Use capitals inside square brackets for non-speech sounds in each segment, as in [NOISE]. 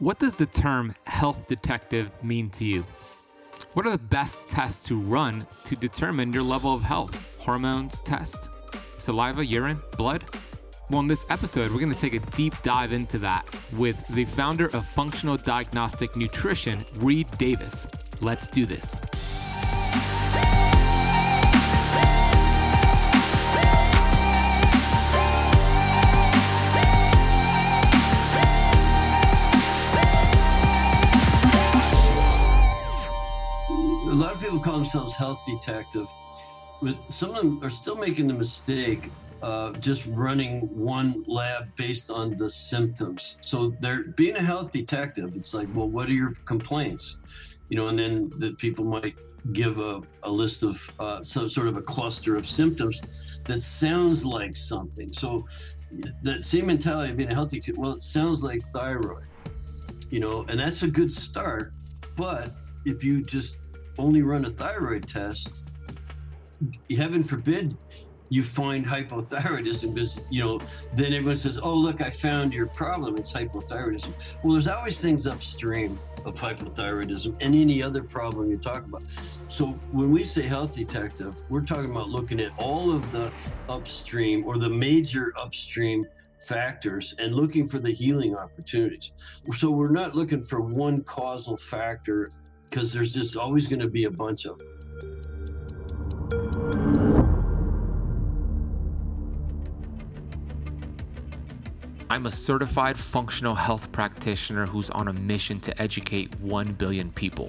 What does the term health detective mean to you? What are the best tests to run to determine your level of health? Hormones test? Saliva, urine, blood? Well, in this episode, we're going to take a deep dive into that with the founder of Functional Diagnostic Nutrition, Reed Davis. Let's do this. Lot call themselves health detective, but some of them are still making the mistake of just running one lab based on the symptoms. So they're being a health detective. It's like, well, what are your complaints? You know, and then the people might give a, a list of uh, some sort of a cluster of symptoms that sounds like something. So that same mentality of being a healthy, well, it sounds like thyroid, you know, and that's a good start. But if you just only run a thyroid test, heaven forbid you find hypothyroidism because you know then everyone says oh look i found your problem. It's hypothyroidism. Well there's always things upstream of hypothyroidism and any other problem you talk about. So when we say health detective we're talking about looking at all of the upstream or the major upstream factors and looking for the healing opportunities. So we're not looking for one causal factor because there's just always going to be a bunch of. I'm a certified functional health practitioner who's on a mission to educate 1 billion people.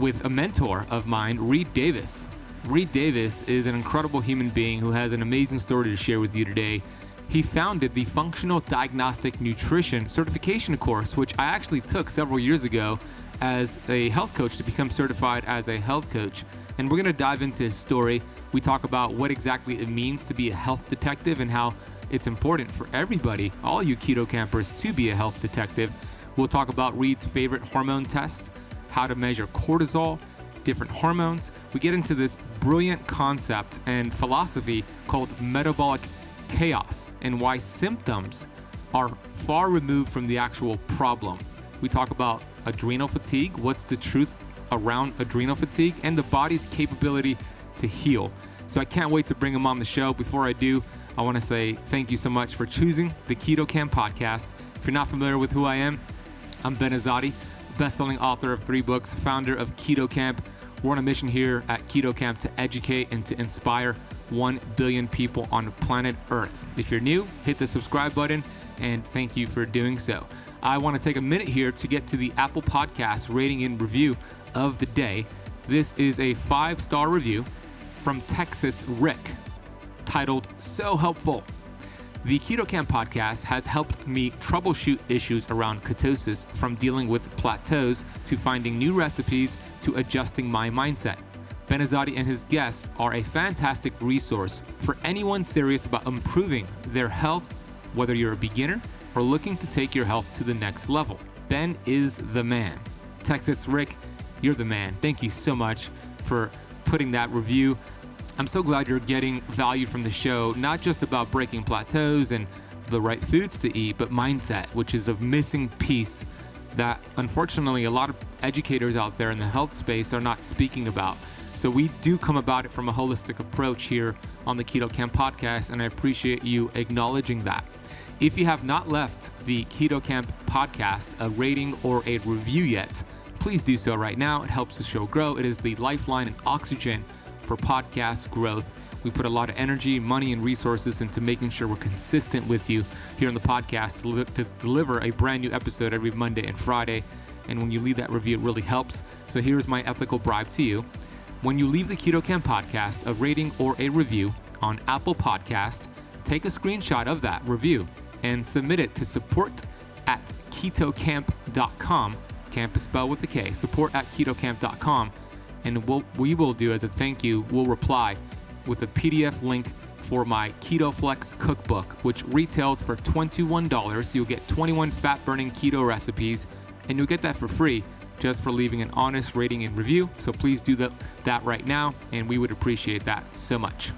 with a mentor of mine, Reed Davis. Reed Davis is an incredible human being who has an amazing story to share with you today. He founded the Functional Diagnostic Nutrition certification course, which I actually took several years ago as a health coach to become certified as a health coach. And we're gonna dive into his story. We talk about what exactly it means to be a health detective and how it's important for everybody, all you keto campers, to be a health detective. We'll talk about Reed's favorite hormone test, how to measure cortisol, different hormones. We get into this brilliant concept and philosophy called metabolic chaos and why symptoms are far removed from the actual problem. We talk about adrenal fatigue, what's the truth around adrenal fatigue, and the body's capability to heal. So I can't wait to bring him on the show. Before I do, I want to say thank you so much for choosing the Keto Kamp podcast. If you're not familiar with who I am, I'm Ben Azadi, best-selling author of three books, founder of Keto Kamp. We're on a mission here at Keto Kamp to educate and to inspire 1 billion people on planet Earth. If you're new, hit the subscribe button and thank you for doing so. I want to take a minute here to get to the Apple Podcast rating and review of the day. This is a five star review from Texas Rick titled So Helpful. The Keto Kamp podcast has helped me troubleshoot issues around ketosis from dealing with plateaus to finding new recipes to adjusting my mindset. Ben Azadi and his guests are a fantastic resource for anyone serious about improving their health, whether you're a beginner or looking to take your health to the next level. Ben is the man. Texas Rick, you're the man. Thank you so much for putting that review. I'm so glad you're getting value from the show, not just about breaking plateaus and the right foods to eat, but mindset, which is a missing piece that unfortunately a lot of educators out there in the health space are not speaking about. So we do come about it from a holistic approach here on the Keto Kamp podcast, and I appreciate you acknowledging that. If you have not left the Keto Kamp podcast a rating or a review yet, please do so right now. It helps the show grow. It is the lifeline and oxygen for podcast growth. We put a lot of energy, money, and resources into making sure we're consistent with you here on the podcast to, to deliver a brand new episode every Monday and Friday. And when you leave that review, it really helps. So here's my ethical bribe to you. When you leave the Keto Kamp podcast a rating or a review on Apple Podcast, take a screenshot of that review and submit it to support at ketokamp.com camp is spelled with a K, support at ketokamp.com. And what we will do as a thank you, we'll reply with a PDF link for my Keto Flex cookbook, which retails for $21. You'll get 21 fat burning keto recipes, and you'll get that for free just for leaving an honest rating and review. So please do that, that right now, and we would appreciate that so much.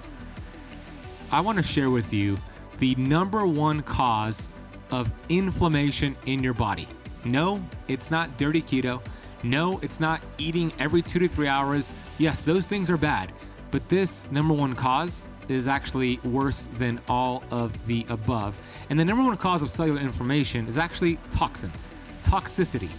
I want to share with you the number one cause of inflammation in your body. No, it's not dirty keto. No, it's not eating every two to three hours. Yes, those things are bad. But this number one cause is actually worse than all of the above. And the number one cause of cellular inflammation is actually toxins, toxicity.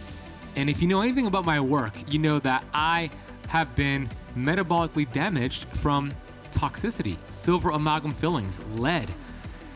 And if you know anything about my work, you know that I have been metabolically damaged from toxicity, silver amalgam fillings, lead.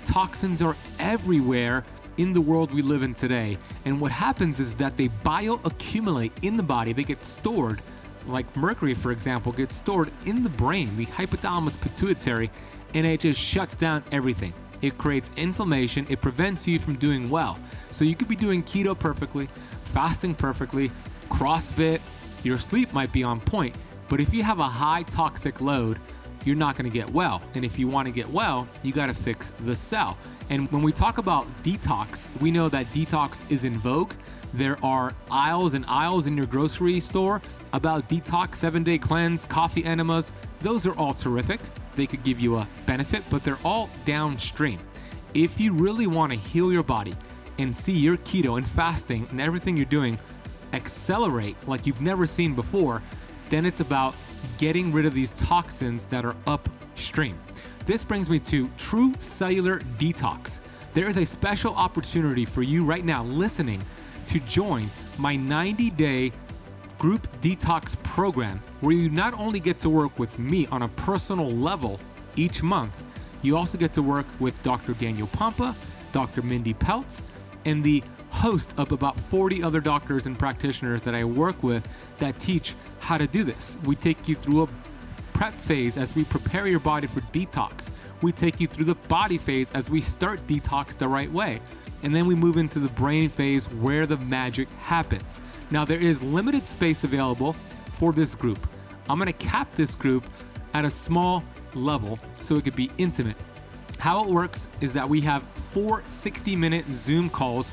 Toxins are everywhere in the world we live in today. And what happens is that they bioaccumulate in the body, they get stored. Like mercury, for example, gets stored in the brain, the hypothalamus pituitary, and it just shuts down everything. It creates inflammation, it prevents you from doing well. So you could be doing keto perfectly, fasting perfectly, CrossFit, your sleep might be on point, but if you have a high toxic load, you're not to get well. And if you want to get well, you got to fix the cell. And when we talk about detox, we know that detox is in vogue. There are aisles and aisles in your grocery store about detox, seven day cleanse, coffee enemas. Those are all terrific. They could give you a benefit, but they're all downstream. If you really want to heal your body and see your keto and fasting and everything you're doing accelerate like you've never seen before, then it's about getting rid of these toxins that are upstream. This brings me to True Cellular Detox. There is a special opportunity for you right now listening to join my 90 day group detox program where you not only get to work with me on a personal level each month, you also get to work with Dr. Daniel Pompa, Dr. Mindy Pelz, and the host of about 40 other doctors and practitioners that I work with that teach how to do this. We take you through a prep phase as we prepare your body for detox. We take you through the body phase as we start detox the right way. And then we move into the brain phase where the magic happens. Now, there is limited space available for this group. I'm gonna cap this group at a small level so it could be intimate. How it works is that we have four 60 minute Zoom calls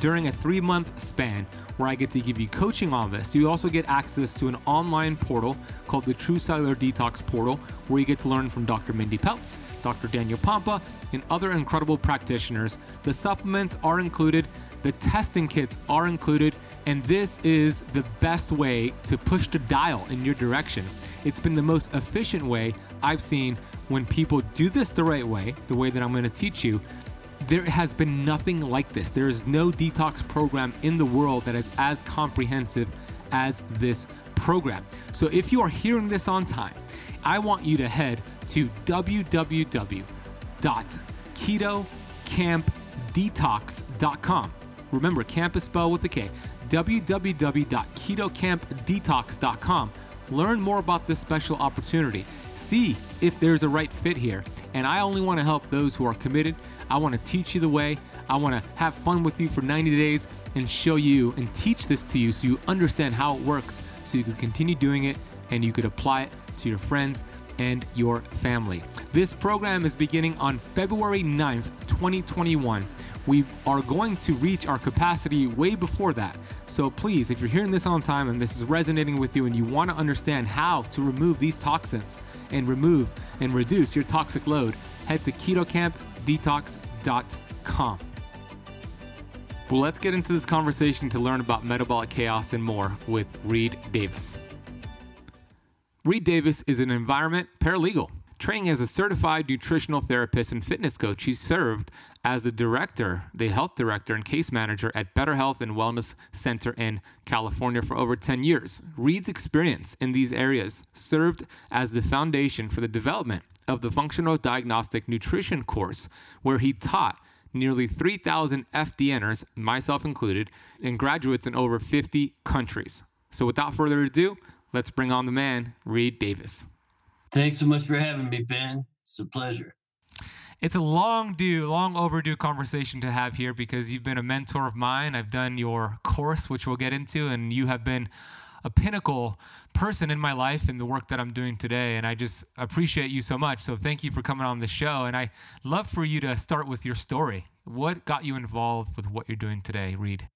during a three month span where I get to give you coaching on this. You also get access to an online portal called the True Cellular Detox Portal, where you get to learn from Dr. Mindy Pelz, Dr. Daniel Pompa, and other incredible practitioners. The supplements are included, the testing kits are included, and this is the best way to push the dial in your direction. It's been the most efficient way I've seen when people do this the right way, the way that I'm going to teach you, there has been nothing like this. There is no detox program in the world that is as comprehensive as this program. So if you are hearing this on time, I want you to head to www.ketokampdetox.com. Remember, camp is spelled with a K. www.ketokampdetox.com. Learn more about this special opportunity. See if there's a right fit here. And I only want to help those who are committed. I want to teach you the way. I want to have fun with you for 90 days and show you and teach this to you so you understand how it works so you can continue doing it and you could apply it to your friends and your family. This program is beginning on February 9th, 2021. We are going to reach our capacity way before that. So please, if you're hearing this on time and this is resonating with you and you want to understand how to remove these toxins and remove and reduce your toxic load, head to ketokampdetox.com. Well, let's get into this conversation to learn about metabolic chaos and more with Reed Davis. Reed Davis is an environment paralegal. Training as a certified nutritional therapist and fitness coach, he served as the director, the health director and case manager at Better Health and Wellness Center in California for over 10 years. Reed's experience in these areas served as the foundation for the development of the Functional Diagnostic Nutrition course, where he taught nearly 3,000 FDNers, myself included, and graduates in over 50 countries. So without further ado, let's bring on the man, Reed Davis. Thanks so much for having me, Ben. It's a pleasure. It's a long due, long overdue conversation to have here because you've been a mentor of mine. I've done your course, which we'll get into, and you have been a pinnacle person in my life and the work that I'm doing today. And I just appreciate you so much. So thank you for coming on the show. And I love for you to start with your story. What got you involved with what you're doing today, Reed?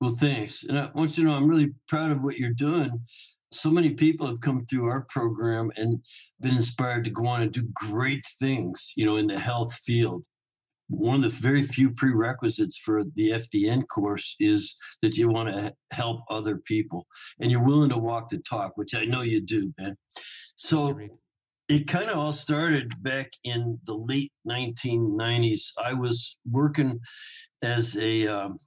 Well, thanks. And I want you to know I'm really proud of what you're doing. So many people have come through our program and been inspired to go on and do great things, you know, in the health field one of the very few prerequisites for the FDN course is that you want to help other people and you're willing to walk the talk, which I know you do, Ben. So it kind of all started back in the late 1990s. I was working as a um,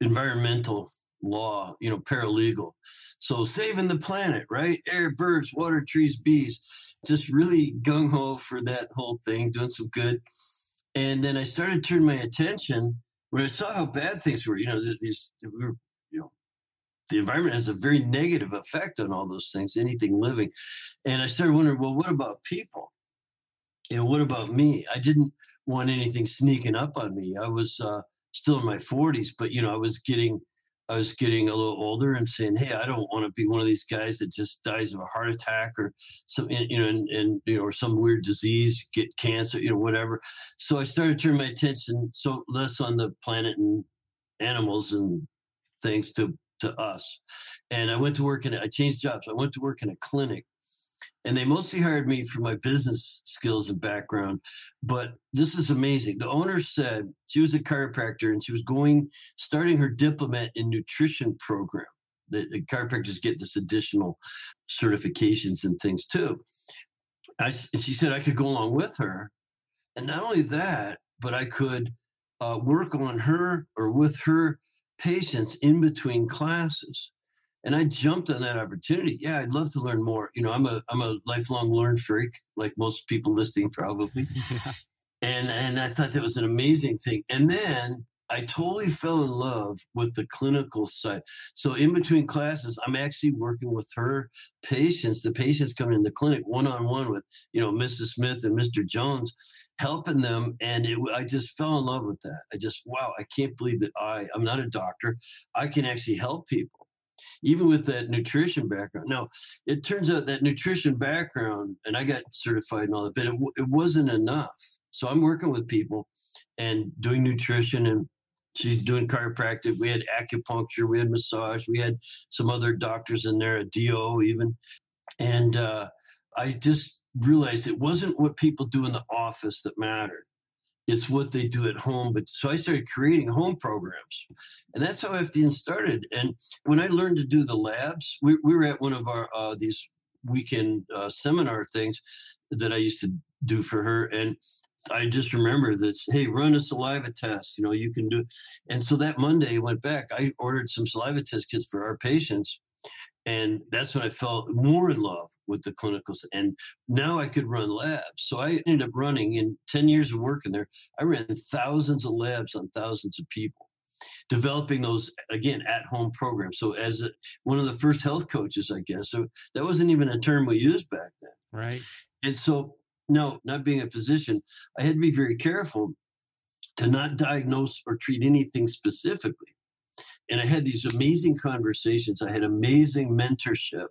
environmental law, you know, paralegal. So saving the planet, right? Air, birds, water, trees, bees. Just really gung ho for that whole thing, doing some good. And then I started turning my attention when I saw how bad things were. You know, these we were, you know, the environment has a very negative effect on all those things, anything living. And I started wondering, well, what about people? You know, what about me? I didn't want anything sneaking up on me. I was uh, still in my 40s, but you know, I was getting I was getting a little older and saying, "Hey, I don't want to be one of these guys that just dies of a heart attack or some, you know, and, and you know, or some weird disease, get cancer, you know, whatever." So I started turning my attention so less on the planet and animals and things to to us. And I went to work in. I changed jobs. I went to work in a clinic and they mostly hired me for my business skills and background. But this is amazing. The owner said she was a chiropractor and she was going, starting her diplomate in nutrition program. The, the chiropractors get this additional certifications and things too. I, and she said I could go along with her. And not only that, but I could uh, work on her or with her patients in between classes and I jumped on that opportunity. Yeah, I'd love to learn more. You know, I'm a I'm a lifelong learn freak, like most people listening probably. [LAUGHS] Yeah. And and I thought that was an amazing thing. And then I totally fell in love with the clinical side. So in between classes, I'm actually working with her patients. The patients coming in the clinic one on one with you know Mrs. Smith and Mr. Jones, helping them. And it, I just fell in love with that. I just wow, I can't believe that I I'm not a doctor. I can actually help people even with that nutrition background. Now, it turns out that nutrition background, and I got certified and all that, but it, it wasn't enough. So I'm working with people and doing nutrition and she's doing chiropractic. We had acupuncture, we had massage, we had some other doctors in there, a DO even. And uh, I just realized it wasn't what people do in the office that mattered it's what they do at home. But so I started creating home programs, and that's how FDN started. And when I learned to do the labs, we, we were at one of our uh, these weekend uh, seminar things that I used to do for her, and I just remember that hey, run a saliva test. You know, you can do. And so that Monday, I went back. I ordered some saliva test kits for our patients, and that's when I felt more in love with the clinicals. And now I could run labs. So I ended up running in 10 years of working there, I ran thousands of labs on thousands of people, developing those, again, at home programs. So as a, one of the first health coaches, I guess, so that wasn't even a term we used back then. Right. And so, no, not being a physician, I had to be very careful to not diagnose or treat anything specifically. And I had these amazing conversations. I had amazing mentorship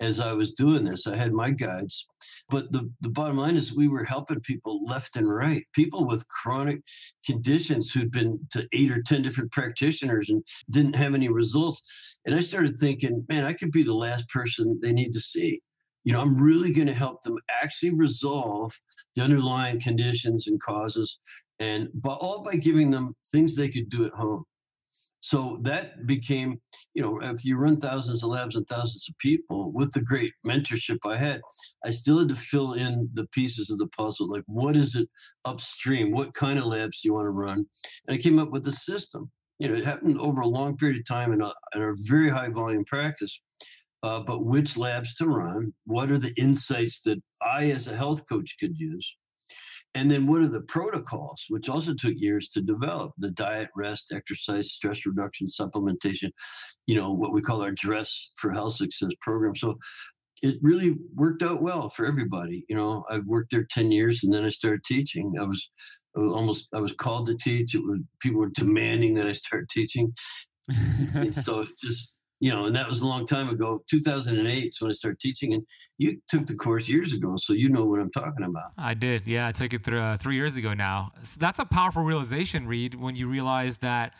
as I was doing this. I had my guides. But the, the bottom line is we were helping people left and right, people with chronic conditions who'd been to eight or 10 different practitioners and didn't have any results. And I started thinking, man, I could be the last person they need to see. You know, I'm really going to help them actually resolve the underlying conditions and causes, and by, all by giving them things they could do at home. So that became, you know, if you run thousands of labs and thousands of people with the great mentorship I had, I still had to fill in the pieces of the puzzle. Like, what is it upstream? What kind of labs do you want to run? And I came up with a system. You know, it happened over a long period of time in a, in a very high volume practice. Uh, but which labs to run? What are the insights that I, as a health coach, could use? And then what are the protocols, which also took years to develop the diet, rest, exercise, stress reduction, supplementation, you know, what we call our dress for health success program. So it really worked out well for everybody. You know, I worked there 10 years and then I started teaching. I was, I was almost, I was called to teach. It was, people were demanding that I start teaching. [LAUGHS] so it just, you know, and that was a long time ago. 2008 is when I started teaching, and you took the course years ago, so you know what I'm talking about. I did, yeah. I took it through, uh, three years ago now. So that's a powerful realization, Reed, when you realize that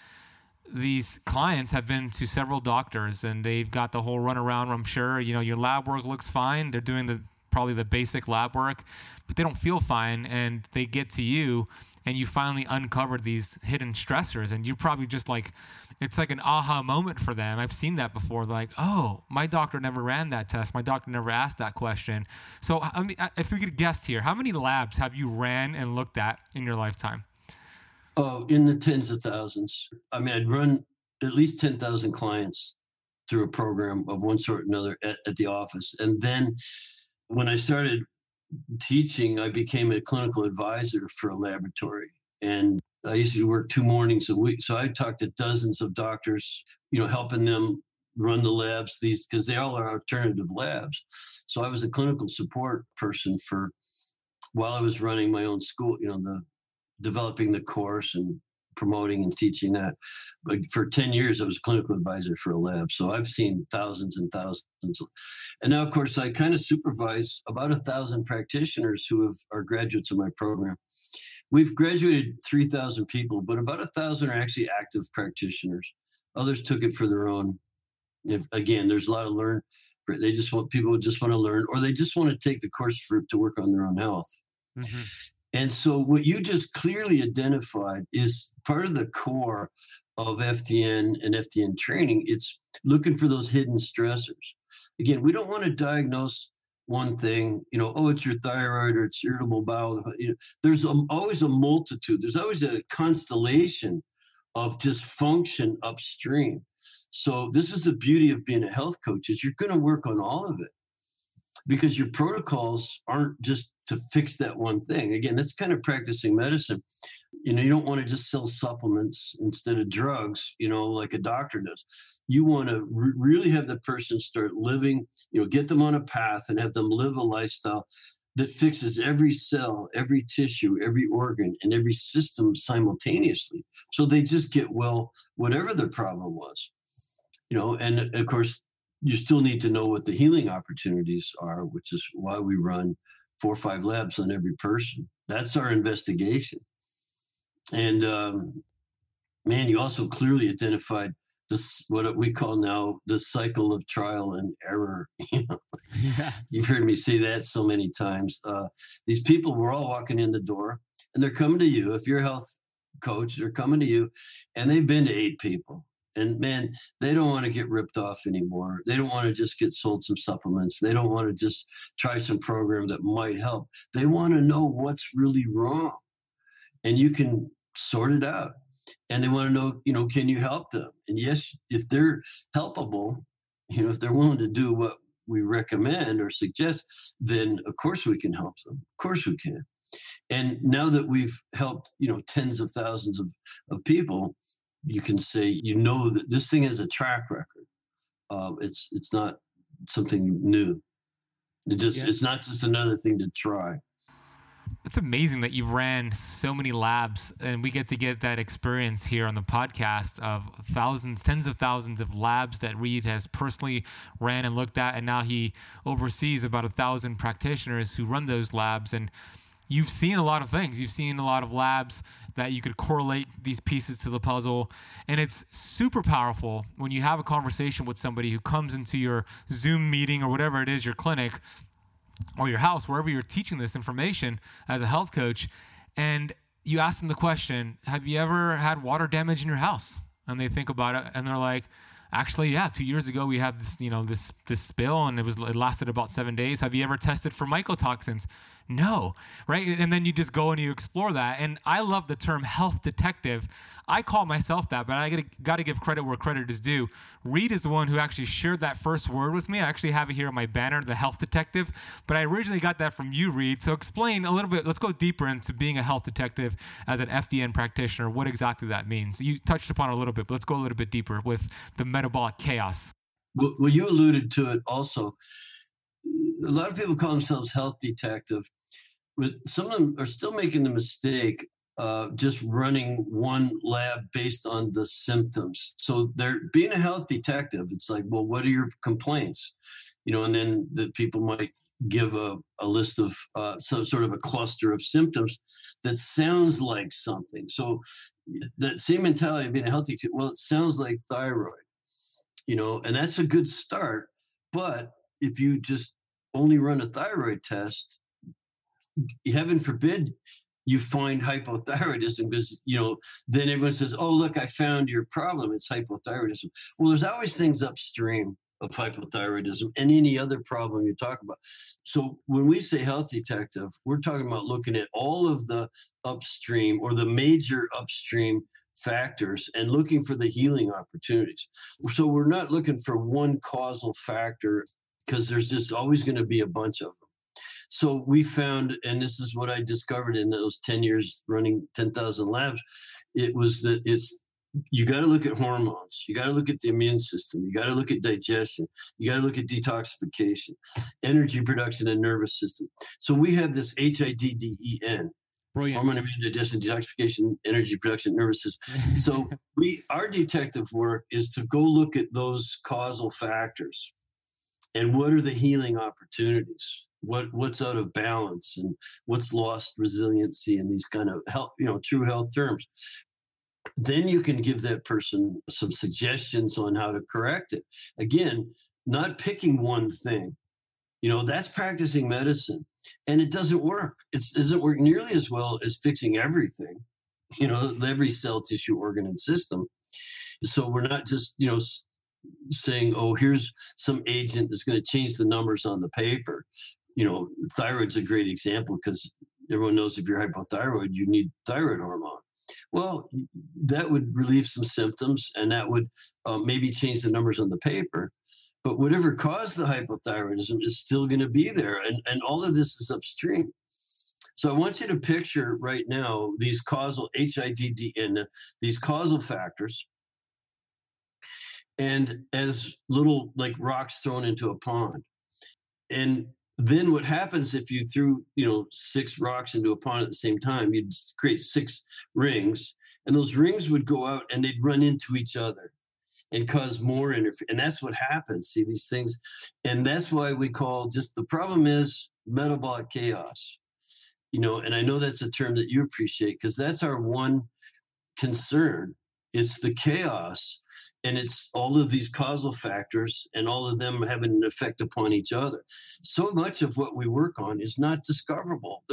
these clients have been to several doctors and they've got the whole runaround. I'm sure you know your lab work looks fine. They're doing the probably the basic lab work, but they don't feel fine, and they get to you, and you finally uncover these hidden stressors, and you probably just like it's like an aha moment for them. I've seen that before. Like, oh, my doctor never ran that test. My doctor never asked that question. So, I mean, if we could guess here, how many labs have you ran and looked at in your lifetime? Oh, in the tens of thousands. I mean, I'd run at least 10,000 clients through a program of one sort or another at, at the office. And then when I started teaching, I became a clinical advisor for a laboratory. And I used to work two mornings a week. So I talked to dozens of doctors, you know, helping them run the labs, these because they all are alternative labs. So I was a clinical support person for while I was running my own school, you know, the developing the course and promoting and teaching that. But for 10 years, I was a clinical advisor for a lab. So I've seen thousands and thousands. And now, of course, I kind of supervise about a thousand practitioners who have, are graduates of my program. We've graduated 3,000 people, but about a thousand are actually active practitioners. Others took it for their own. If, again, there's a lot of learn. They just want people just want to learn, or they just want to take the course for to work on their own health. Mm-hmm. And so, what you just clearly identified is part of the core of FDN and FDN training. It's looking for those hidden stressors. Again, we don't want to diagnose one thing, you know, oh, it's your thyroid or it's irritable bowel. You know, there's a, always a multitude. There's always a constellation of dysfunction upstream. So this is the beauty of being a health coach is you're going to work on all of it because your protocols aren't just to fix that one thing. Again, that's kind of practicing medicine. You know, you don't want to just sell supplements instead of drugs, you know, like a doctor does. You want to re- really have the person start living, you know, get them on a path and have them live a lifestyle that fixes every cell, every tissue, every organ, and every system simultaneously. So they just get well, whatever the problem was. You know, and of course, you still need to know what the healing opportunities are, which is why we run four or five labs on every person. That's our investigation. And um, man, you also clearly identified this what we call now the cycle of trial and error. [LAUGHS] You know, yeah. you've heard me say that so many times. Uh, these people were all walking in the door, and they're coming to you. If you're a health coach, they're coming to you, and they've been to eight people and man they don't want to get ripped off anymore. They don't want to just get sold some supplements. They don't want to just try some program that might help. They want to know what's really wrong. And you can sort it out. And they want to know you know can you help them? And yes if they're helpable you know if they're willing to do what we recommend or suggest then of course we can help them. Of course we can. And now that we've helped you know tens of thousands of, of people you can say you know that this thing has a track record. Uh, it's it's not something new. It just yeah. it's not just another thing to try. It's amazing that you've ran so many labs, and we get to get that experience here on the podcast of thousands, tens of thousands of labs that Reed has personally ran and looked at, and now he oversees about a thousand practitioners who run those labs and you've seen a lot of things. You've seen a lot of labs that you could correlate these pieces to the puzzle. And it's super powerful when you have a conversation with somebody who comes into your Zoom meeting or whatever it is, your clinic or your house, wherever you're teaching this information as a health coach, and you ask them the question Have you ever had water damage in your house? And they think about it and they're like, actually yeah two years ago we had this you know this this spill and it was it lasted about seven days have you ever tested for mycotoxins no, right? And then you just go and you explore that. And I love the term health detective. I call myself that, but I got to give credit where credit is due. Reed is the one who actually shared that first word with me. I actually have it here on my banner, the health detective, but I originally got that from you, Reed. So explain a little bit. Let's go deeper into being a health detective as an FDN practitioner, what exactly that means. You touched upon a little bit, but let's go a little bit deeper with the metabolic chaos. Well, you alluded to it also a lot of people call themselves health detective, some of them are still making the mistake uh, just running one lab based on the symptoms. So they're being a health detective. It's like, well, what are your complaints? You know, and then the people might give a, a list of uh, so sort of a cluster of symptoms that sounds like something. So that same mentality of being a healthy, well, it sounds like thyroid, you know, and that's a good start. But if you just only run a thyroid test, heaven forbid you find hypothyroidism because you know then everyone says oh look i found your problem it's hypothyroidism. Well there's always things upstream of hypothyroidism and any other problem you talk about. So when we say health detective we're talking about looking at all of the upstream or the major upstream factors and looking for the healing opportunities. So we're not looking for one causal factor because there's just always going to be a bunch of so we found, and this is what I discovered in those 10 years running 10,000 labs, it was that it's you got to look at hormones. You got to look at the immune system. You got to look at digestion. You got to look at detoxification, energy production, and nervous system. So we have this HIDDEN. Brilliant. Hormone immune digestion, detoxification, energy production, nervous system. so [LAUGHS] we our detective work is to go look at those causal factors and what are the healing opportunities what what's out of balance and what's lost resiliency and these kind of health you know true health terms. Then you can give that person some suggestions on how to correct it. Again not picking one thing. You know that's practicing medicine and it doesn't work. It doesn't work nearly as well as fixing everything you know every cell tissue organ and system. So we're not just you know saying oh here's some agent that's going to change the numbers on the paper you know, thyroid's a great example because everyone knows if you're hypothyroid, you need thyroid hormone. Well, that would relieve some symptoms and that would uh, maybe change the numbers on the paper. But whatever caused the hypothyroidism is still going to be there. And, and all of this is upstream. So I want you to picture right now these causal HIDDEN, these causal factors, and as little like rocks thrown into a pond. And then what happens if you threw you know six rocks into a pond at the same time? You'd create six rings and those rings would go out and they'd run into each other and cause more interference and that's what happens see these things? And that's why we call just the problem is metabolic chaos you know and i know that's a term that you appreciate because that's our one concern. It's the chaos and it's all of these causal factors and all of them having an effect upon each other. So much of what we work on is not discoverable.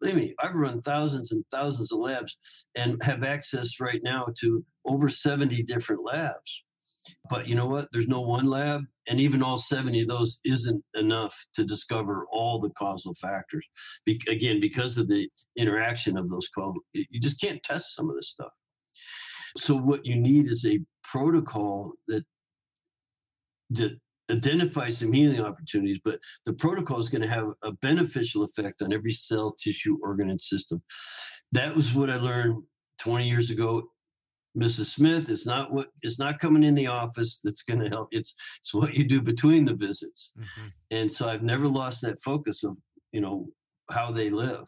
Believe me i've run thousands and thousands of labs and have access right now to over 70 different labs. But you know what? There's no one lab and even all 70 of those isn't enough to discover all the causal factors. Be- again because of the interaction of those causal you just can't test some of this stuff so what you need is a protocol that that identifies some healing opportunities, but the protocol is going to have a beneficial effect on every cell, tissue, organ, and system. That was what I learned 20 years ago. Mrs. Smith, it's not what it's not coming in the office that's going to help. It's it's what you do between the visits. Mm-hmm. And so I've never lost that focus of, you know, how they live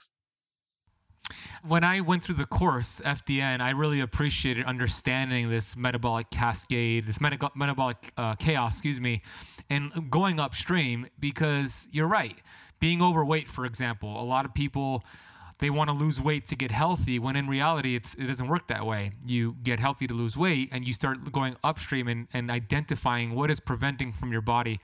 when I went through the course FDN, I really appreciated understanding this metabolic cascade, this meta- metabolic uh, chaos, excuse me, and going upstream because you're right. Being overweight, for example, a lot of people they want to lose weight to get healthy when in reality it's, it doesn't work that way you get healthy to lose weight and you start going upstream and, and identifying what is preventing from your body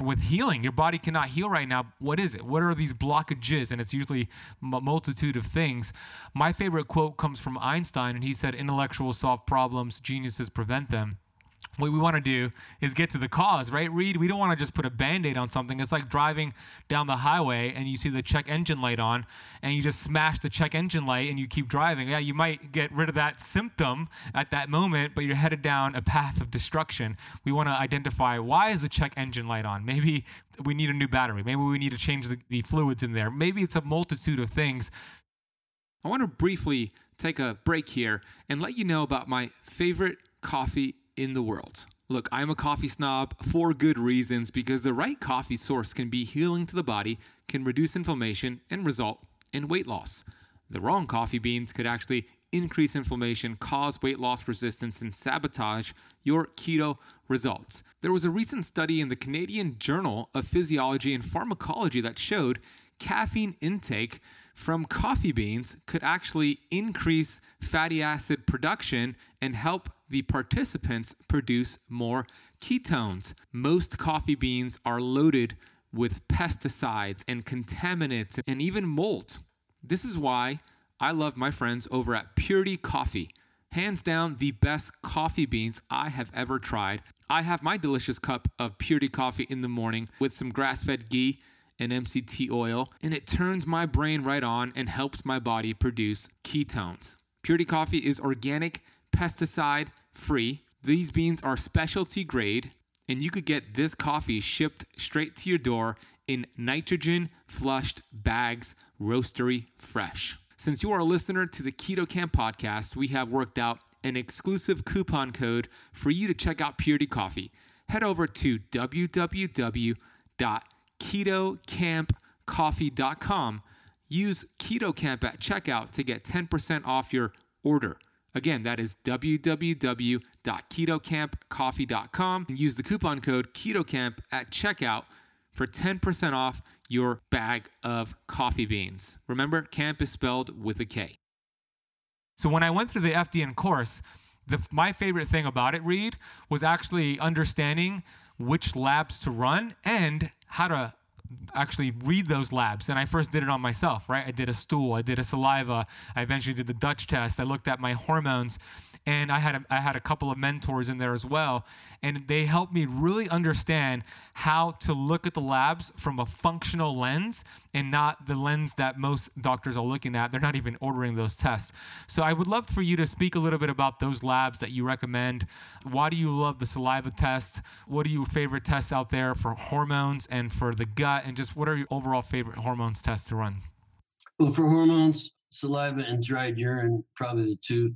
with healing. Your body cannot heal right now. What is it? What are these blockages? And it's usually a multitude of things. My favorite quote comes from Einstein, and he said, Intellectuals solve problems, geniuses prevent them what we want to do is get to the cause, right? Reed, we don't want to just put a band aid on something. It's like driving down the highway and you see the check engine light on and you just smash the check engine light and you keep driving. Yeah, you might get rid of that symptom at that moment, but you're headed down a path of destruction. We want to identify why is the check engine light on? Maybe we need a new battery. Maybe we need to change the, the fluids in there. Maybe it's a multitude of things. I want to briefly take a break here and let you know about my favorite coffee in the world. Look, I'm a coffee snob for good reasons because the right coffee source can be healing to the body, can reduce inflammation, and result in weight loss. The wrong coffee beans could actually increase inflammation, cause weight loss resistance, and sabotage your keto results. There was a recent study in the Canadian Journal of Physiology and Pharmacology that showed caffeine intake from coffee beans could actually increase fatty acid production and help the participants produce more ketones. Most coffee beans are loaded with pesticides and contaminants and even mold. This is why I love my friends over at Purity Coffee. Hands down, the best coffee beans I have ever tried. I have my delicious cup of Purity Coffee in the morning with some grass fed ghee and MCT oil, and it turns my brain right on and helps my body produce ketones. Purity Coffee is organic, pesticide free. These beans are specialty grade, and you could get this coffee shipped straight to your door in nitrogen flushed bags, roastery fresh. Since you are a listener to the Keto Kamp podcast, we have worked out an exclusive coupon code for you to check out Purity Coffee. Head over to www.ketokampcoffee.com. Use Keto Kamp at checkout to get 10% off your order. Again, that is www.ketokampcoffee.com and use the coupon code KETOKAMP at checkout for 10% off your bag of coffee beans. Remember, camp is spelled with a K. So when I went through the FDN course, the, my favorite thing about it, Reed, was actually understanding which labs to run and how to actually read those labs. And I first did it on myself, right? I did a stool, I did a saliva, I eventually did the Dutch test, I looked at my hormones and I had a, I had a couple of mentors in there as well, and they helped me really understand how to look at the labs from a functional lens and not the lens that most doctors are looking at. They're not even ordering those tests. So I would love for you to speak a little bit about those labs that you recommend. Why do you love the saliva test? What are your favorite tests out there for hormones and for the gut? And just what are your overall favorite hormones tests to run? Well, for hormones, saliva and dried urine, probably the two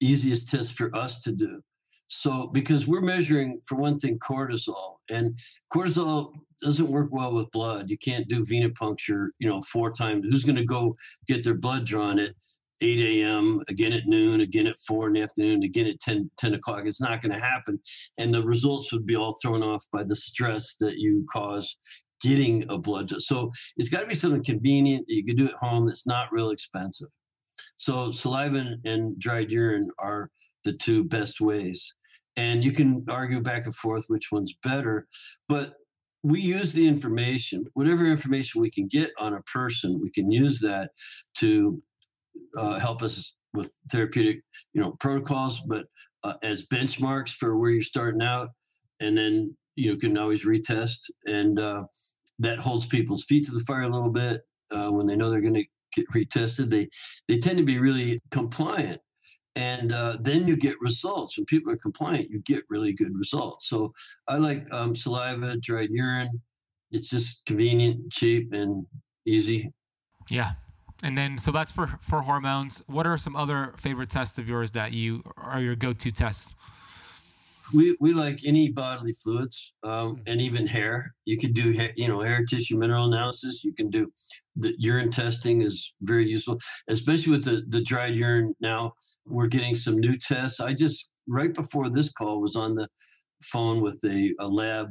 easiest test for us to do. So, because we're measuring, for one thing, cortisol, and cortisol doesn't work well with blood. You can't do venipuncture, you know, four times. Who's going to go get their blood drawn at 8 a.m., again at noon, again at 4 in the afternoon, again at 10, 10 o'clock? It's not going to happen. And the results would be all thrown off by the stress that you cause getting a blood. So, it's got to be something convenient that you can do at home that's not real expensive. So saliva and dried urine are the two best ways. And you can argue back and forth which one's better, but we use the information, whatever information we can get on a person, we can use that to uh, help us with therapeutic, you know, protocols, but uh, as benchmarks for where you're starting out, and then you can always retest, and uh, that holds people's feet to the fire a little bit uh, when they know they're going to retested, they they tend to be really compliant. And uh, then you get results. When people are compliant, you get really good results. So I like um, saliva, dried urine. It's just convenient, cheap, and easy. Yeah, and then so that's for for hormones. What are some other favorite tests of yours that you are your go-to tests? We, we like any bodily fluids um, mm. and even hair. You can do hair, you know hair tissue mineral analysis. You can do the urine testing is very useful, especially with the the dried urine. Now we're getting some new tests. I just right before this call was on the phone with a, a lab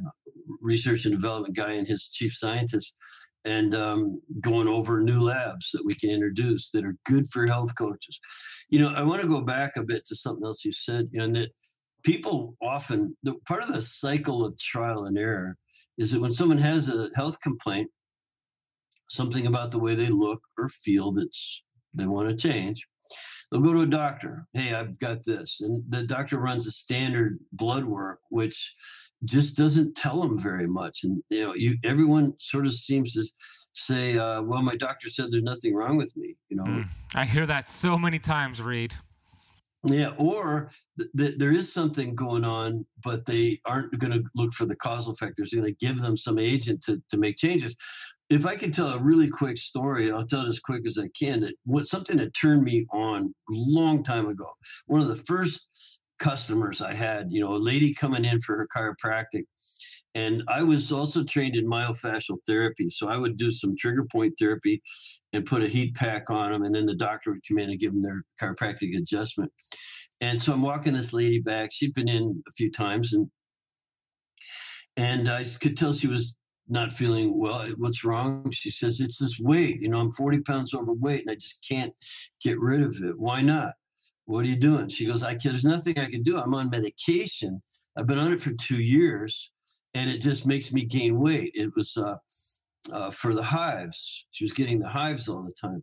research and development guy and his chief scientist and um, going over new labs that we can introduce that are good for health coaches. You know, I want to go back a bit to something else you said, you know, and that people often the part of the cycle of trial and error is that when someone has a health complaint something about the way they look or feel that's they want to change they'll go to a doctor hey i've got this and the doctor runs a standard blood work which just doesn't tell them very much and you know you everyone sort of seems to say uh, well my doctor said there's nothing wrong with me you know? Mm, i hear that so many times reed yeah, or th- th- there is something going on, but they aren't going to look for the causal factors. They're going to give them some agent to, to make changes. If I can tell a really quick story, I'll tell it as quick as I can. That what something that turned me on a long time ago. One of the first customers I had. You know, a lady coming in for her chiropractic. And I was also trained in myofascial therapy. So I would do some trigger point therapy and put a heat pack on them. And then the doctor would come in and give them their chiropractic adjustment. And so I'm walking this lady back. She'd been in a few times and and I could tell she was not feeling well. What's wrong? She says, It's this weight. You know, I'm 40 pounds overweight and I just can't get rid of it. Why not? What are you doing? She goes, I can, there's nothing I can do. I'm on medication. I've been on it for two years and it just makes me gain weight. It was uh, uh, for the hives. She was getting the hives all the time.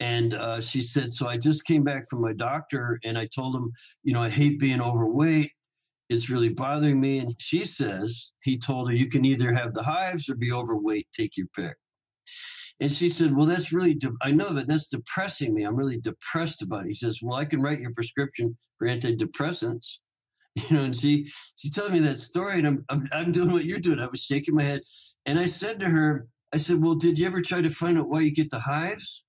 And uh, she said, So I just came back from my doctor and I told him, you know, I hate being overweight. It's really bothering me. And she says, he told her, you can either have the hives or be overweight. Take your pick. And she said, Well, that's really, de- I know that that's depressing me. I'm really depressed about it. He says, Well, I can write your prescription for antidepressants. [LAUGHS] You know, and she she told me that story, and I'm, I'm I'm doing what you're doing. I was shaking my head, and I said to her, I said, "Well, did you ever try to find out why you get the hives?"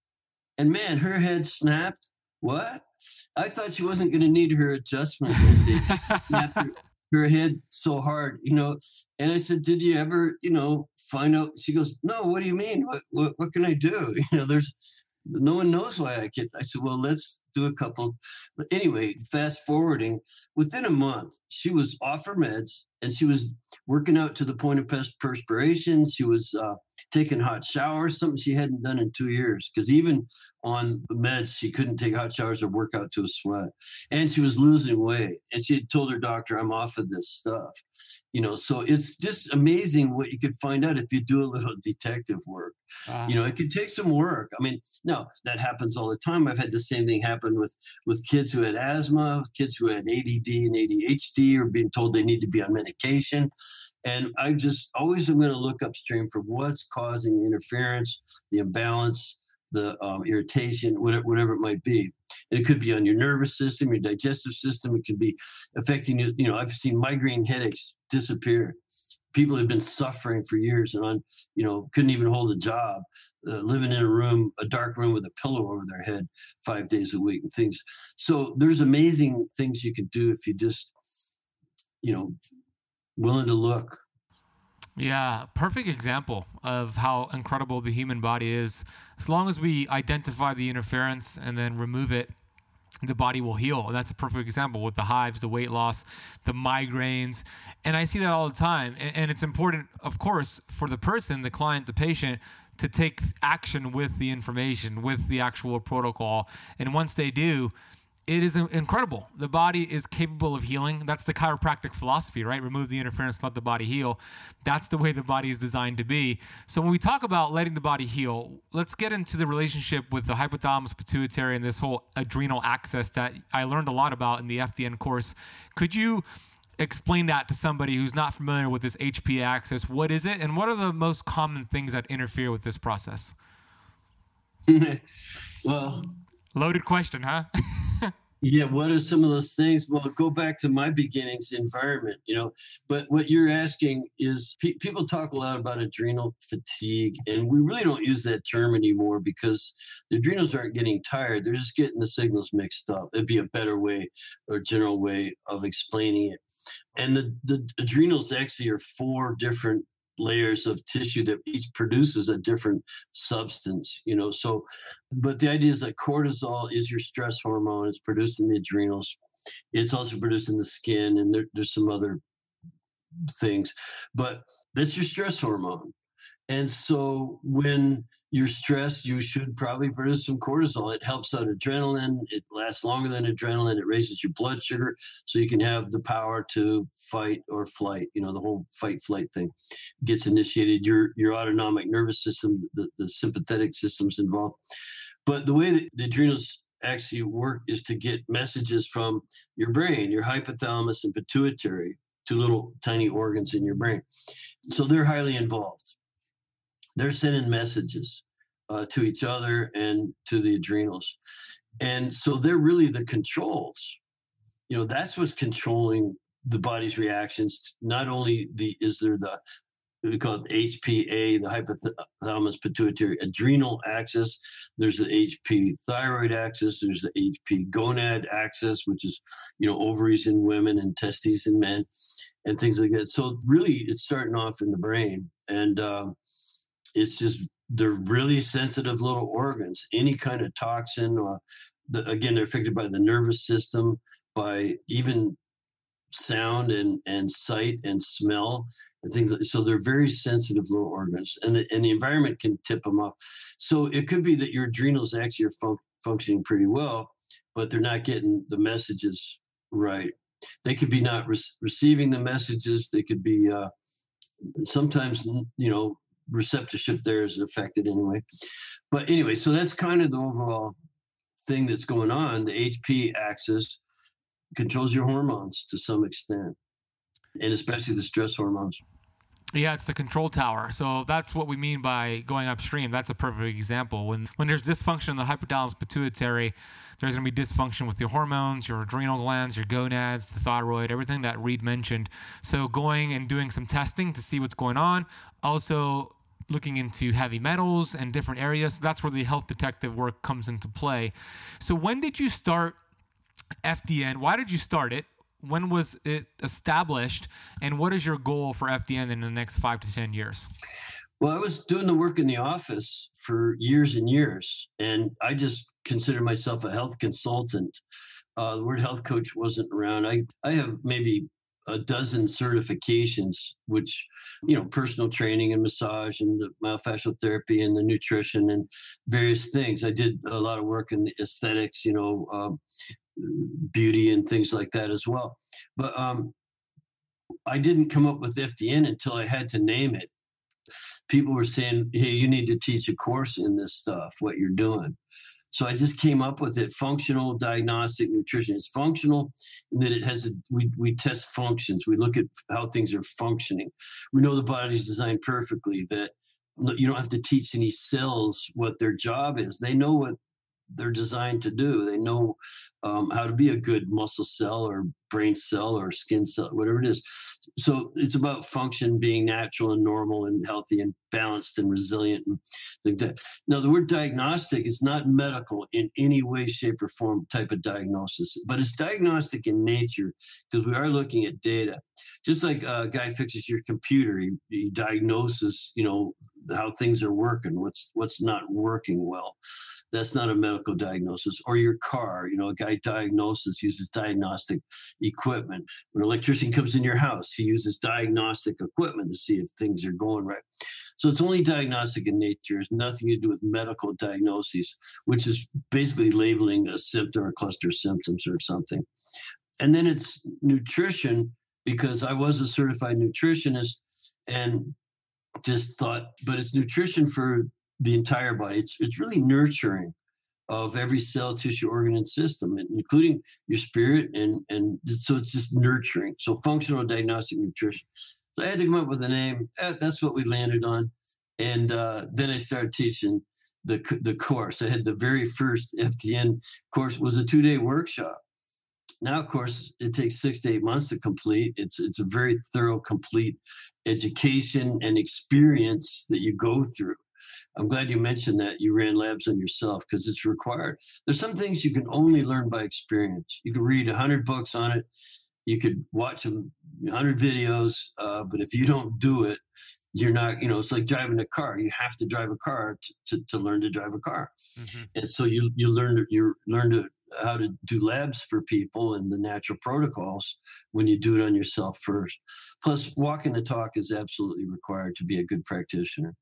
And man, her head snapped. What? I thought she wasn't going to need her adjustment. her, [LAUGHS] her head so hard, you know. And I said, "Did you ever, you know, find out?" She goes, "No. What do you mean? What what, what can I do? [LAUGHS] You know, there's no one knows why I get. I said, well, let's do a couple. But anyway, fast forwarding, within a month, she was off her meds and she was working out to the point of perspiration. She was uh, taking hot showers, something she hadn't done in two years. Because even on the meds, she couldn't take hot showers or work out to a sweat. And she was losing weight. And she had told her doctor, I'm off of this stuff. You know, so it's just amazing what you could find out if you do a little [LAUGHS] detective work. Uh, you know, it could take some work. I mean, no, that happens all the time. I've had the same thing happen with with kids who had asthma, kids who had ADD and ADHD, or being told they need to be on medication. And I just always am going to look upstream for what's causing the interference, the imbalance, the um, irritation, whatever, whatever it might be. And it could be on your nervous system, your digestive system. It could be affecting you. You know, I've seen migraine headaches disappear. People have been suffering for years and on, you know, couldn't even hold a job, uh, living in a room, a dark room with a pillow over their head five days a week and things. So there's amazing things you can do if you just, you know, willing to look. Yeah, perfect example of how incredible the human body is. As long as we identify the interference and then remove it, the body will heal. And that's a perfect example with the hives, the weight loss, the migraines. And I see that all the time. And, it's important, of course, for the person, the client, the patient, to take action with the information, with the actual protocol. And once they do, it is incredible. The body is capable of healing. That's the chiropractic philosophy, right? Remove the interference, let the body heal. That's the way the body is designed to be. So when we talk about letting the body heal, let's get into the relationship with the hypothalamus, pituitary, and this whole adrenal axis that I learned a lot about in the FDN course. Could you explain that to somebody who's not familiar with this HP axis? What is it, and what are the most common things that interfere with this process? [LAUGHS] well, loaded question, huh? [LAUGHS] Yeah, what are some of those things? Well, go back to my beginnings, environment, you know. But what you're asking is pe- people talk a lot about adrenal fatigue, and we really don't use that term anymore because the adrenals aren't getting tired. They're just getting the signals mixed up. It'd be a better way or general way of explaining it. And the, the adrenals actually are four different layers of tissue that each produces a different substance you know so but the idea is that cortisol is your stress hormone it's produced in the adrenals it's also produced in the skin and there, there's some other things but that's your stress hormone. And so when you're stressed, you should probably produce some cortisol. It helps out adrenaline. It lasts longer than adrenaline. It raises your blood sugar so you can have the power to fight or flight. You know, the whole fight flight thing gets initiated. Your your autonomic nervous system, the, the sympathetic system's involved. But the way that the adrenals actually work is to get messages from your brain, your hypothalamus and pituitary, two little tiny organs in your brain. So they're highly involved they're sending messages uh, to each other and to the adrenals. And so they're really the controls. You know, that's what's controlling the body's reactions. Not only the is there the we call it HPA, the hypothalamus pituitary adrenal axis. There's the HP thyroid axis. There's the HP gonad axis, which is, you know, ovaries in women and testes in men and things like that. So really it's starting off in the brain and um, it's just, they're really sensitive little organs. Any kind of toxin or the, again, they're affected by the nervous system, by even sound and, and sight and smell and things. Like, so they're very sensitive little organs, and the, and the environment can tip them up. So it could be that your adrenals actually are fun- functioning pretty well, but they're not getting the messages right. They could be not re- receiving the messages. They could be uh, sometimes, you know, receptorship there is affected anyway. But anyway, so that's kind of the overall thing that's going on. The HP axis controls your hormones to some extent, and especially the stress hormones. Yeah, it's the control tower. So that's what we mean by going upstream. That's a perfect example. When when there's dysfunction in the hypothalamus pituitary, there's going to be dysfunction with your hormones, your adrenal glands, your gonads, the thyroid, everything that Reed mentioned. So going and doing some testing to see what's going on. Also looking into heavy metals and different areas. That's where the health detective work comes into play. So when did you start FDN? Why did you start it? when was it established and what is your goal for fdn in the next five to ten years well i was doing the work in the office for years and years and i just consider myself a health consultant uh, the word health coach wasn't around i, I have maybe a dozen certifications which you know personal training and massage and the myofascial therapy and the nutrition and various things i did a lot of work in the aesthetics you know um, beauty and things like that as well. But um, I didn't come up with FDN until I had to name it. People were saying, "Hey, you need to teach a course in this stuff. What you're doing." So I just came up with it. Functional diagnostic nutrition. It's functional in that it has a, we we test functions. We look at how things are functioning. We know the body's designed perfectly. That you don't have to teach any cells what their job is. They know what they're designed to do. They know um, how to be a good muscle cell or brain cell or skin cell, whatever it is. So it's about function being natural and normal and healthy and balanced and resilient. Now, the word diagnostic is not medical in any way, shape, or form type of diagnosis, but it's diagnostic in nature because we are looking at data. Just like a guy fixes your computer, he, he diagnoses, you know, how things are working, what's what's not working well that's not a medical diagnosis or your car you know a guy diagnoses uses diagnostic equipment. When an electrician comes in your house he uses diagnostic equipment to see if things are going right. So it's only diagnostic in nature it's nothing to do with medical diagnoses which is basically labeling a symptom or cluster of symptoms or something. And then it's nutrition because i was a certified nutritionist and just thought but it's nutrition for the entire body. It's it's really nurturing of every cell, tissue, organ, and system, including your spirit, and and so it's just nurturing. So functional diagnostic nutrition. So I had to come up with a name. That's what we landed on, and uh, then I started teaching the the course. I had the very first FDN course was a two day workshop. Now, of course, it takes six to eight months to complete. It's it's a very thorough, complete education and experience that you go through. I'm glad you mentioned that you ran labs on yourself because it's required. There's some things you can only learn by experience. You can read 100 books on it, you could watch 100 videos, uh, but if you don't do it, you're not, you know, it's like driving a car. You have to drive a car to, to, to learn to drive a car. Mm-hmm. And so you, you learn you learn to, how to do labs for people and the natural protocols when you do it on yourself first. Plus, walking the talk is absolutely required to be a good practitioner.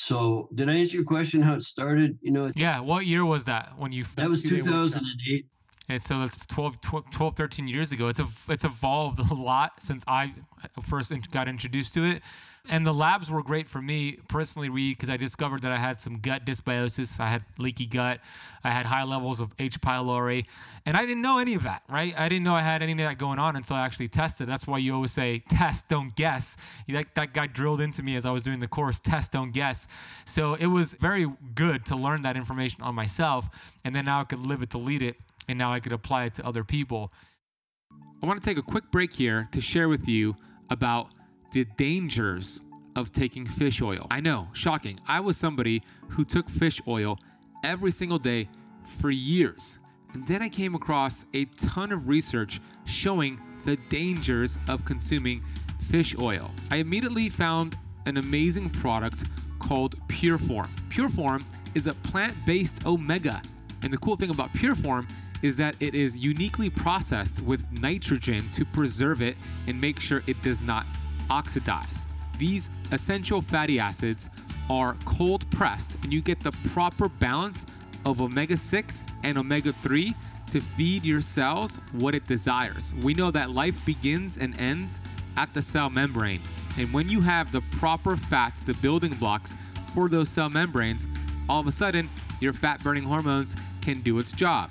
So, did I answer your question? How it started? You know, yeah. What year was that when you? That was 2008. And so that's 12, 12, 13 years ago. It's it's evolved [LAUGHS] a lot since I first got introduced to it. And the labs were great for me personally, Reed, because I discovered that I had some gut dysbiosis. I had leaky gut. I had high levels of H. pylori. And I didn't know any of that, right? I didn't know I had any of that going on until I actually tested. That's why you always say, test, don't guess. That, that guy drilled into me as I was doing the course, test, don't guess. So it was very good to learn that information on myself. And then now I could live it lead it and now I could apply it to other people. I want to take a quick break here to share with you about the dangers of taking fish oil. I know, shocking. I was somebody who took fish oil every single day for years. And then I came across a ton of research showing the dangers of consuming fish oil. I immediately found an amazing product called Pureform. Pureform is a plant based omega. And the cool thing about Pureform is that it is uniquely processed with nitrogen to preserve it and make sure it does not oxidize. These essential fatty acids are cold pressed, and you get the proper balance of omega 6 and omega 3 to feed your cells what it desires. We know that life begins and ends at the cell membrane. And when you have the proper fats, the building blocks for those cell membranes, all of a sudden your fat burning hormones can do its job.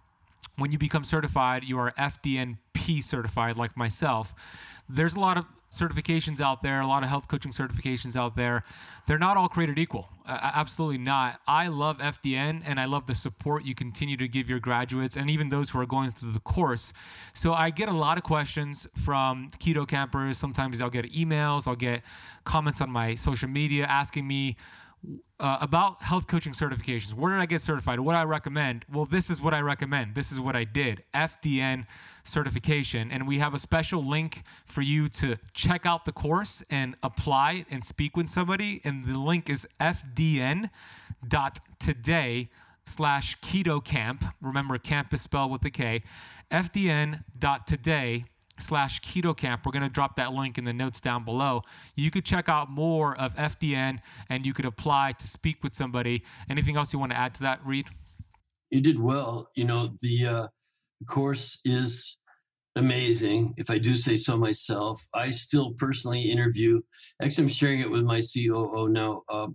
when you become certified, you are FDNP certified, like myself. There's a lot of certifications out there, a lot of health coaching certifications out there. They're not all created equal. Uh, absolutely not. I love FDN and I love the support you continue to give your graduates and even those who are going through the course. So I get a lot of questions from keto kampers. Sometimes I'll get emails, I'll get comments on my social media asking me uh, about health coaching certifications. Where did I get certified? What I recommend? Well, this is what I recommend. This is what I did FDN certification. And we have a special link for you to check out the course and apply and speak with somebody. And the link is fdn.today slash keto kamp. Remember, camp is spelled with a K. fdn.today slash keto kamp we're going to drop that link in the notes down below. You could check out more of fdn and you could apply to speak with somebody. Anything else you want to add to that reed? You did well. You know the uh, course is amazing if i do say so myself. I still personally interview actually i'm sharing it with my coo now uh,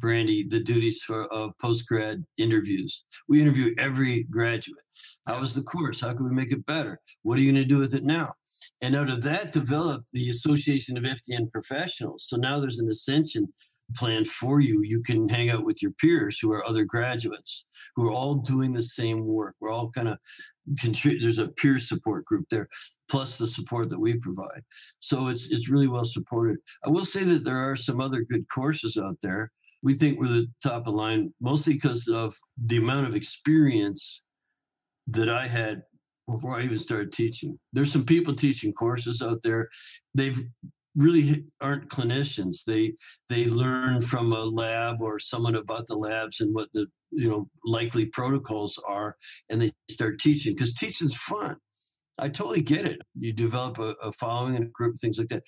brandy the duties for uh, post grad interviews. We interview every graduate. How was the course? How can we make it better? What are you going to do with it now and out of that developed the Association of FDN Professionals. So now there's an ascension plan for you. You can hang out with your peers who are other graduates who are all doing the same work. We're all kind of contribute. There's a peer support group there, plus the support that we provide. So it's it's really well supported. I will say that there are some other good courses out there. We think we're the top of line, mostly because of the amount of experience that I had before I even started teaching. There's some people teaching courses out there. They've really aren't clinicians. They they learn from a lab or someone about the labs and what the you know likely protocols are, and they start teaching because teaching's fun. I totally get it. You develop a, a, following and a group, things like that.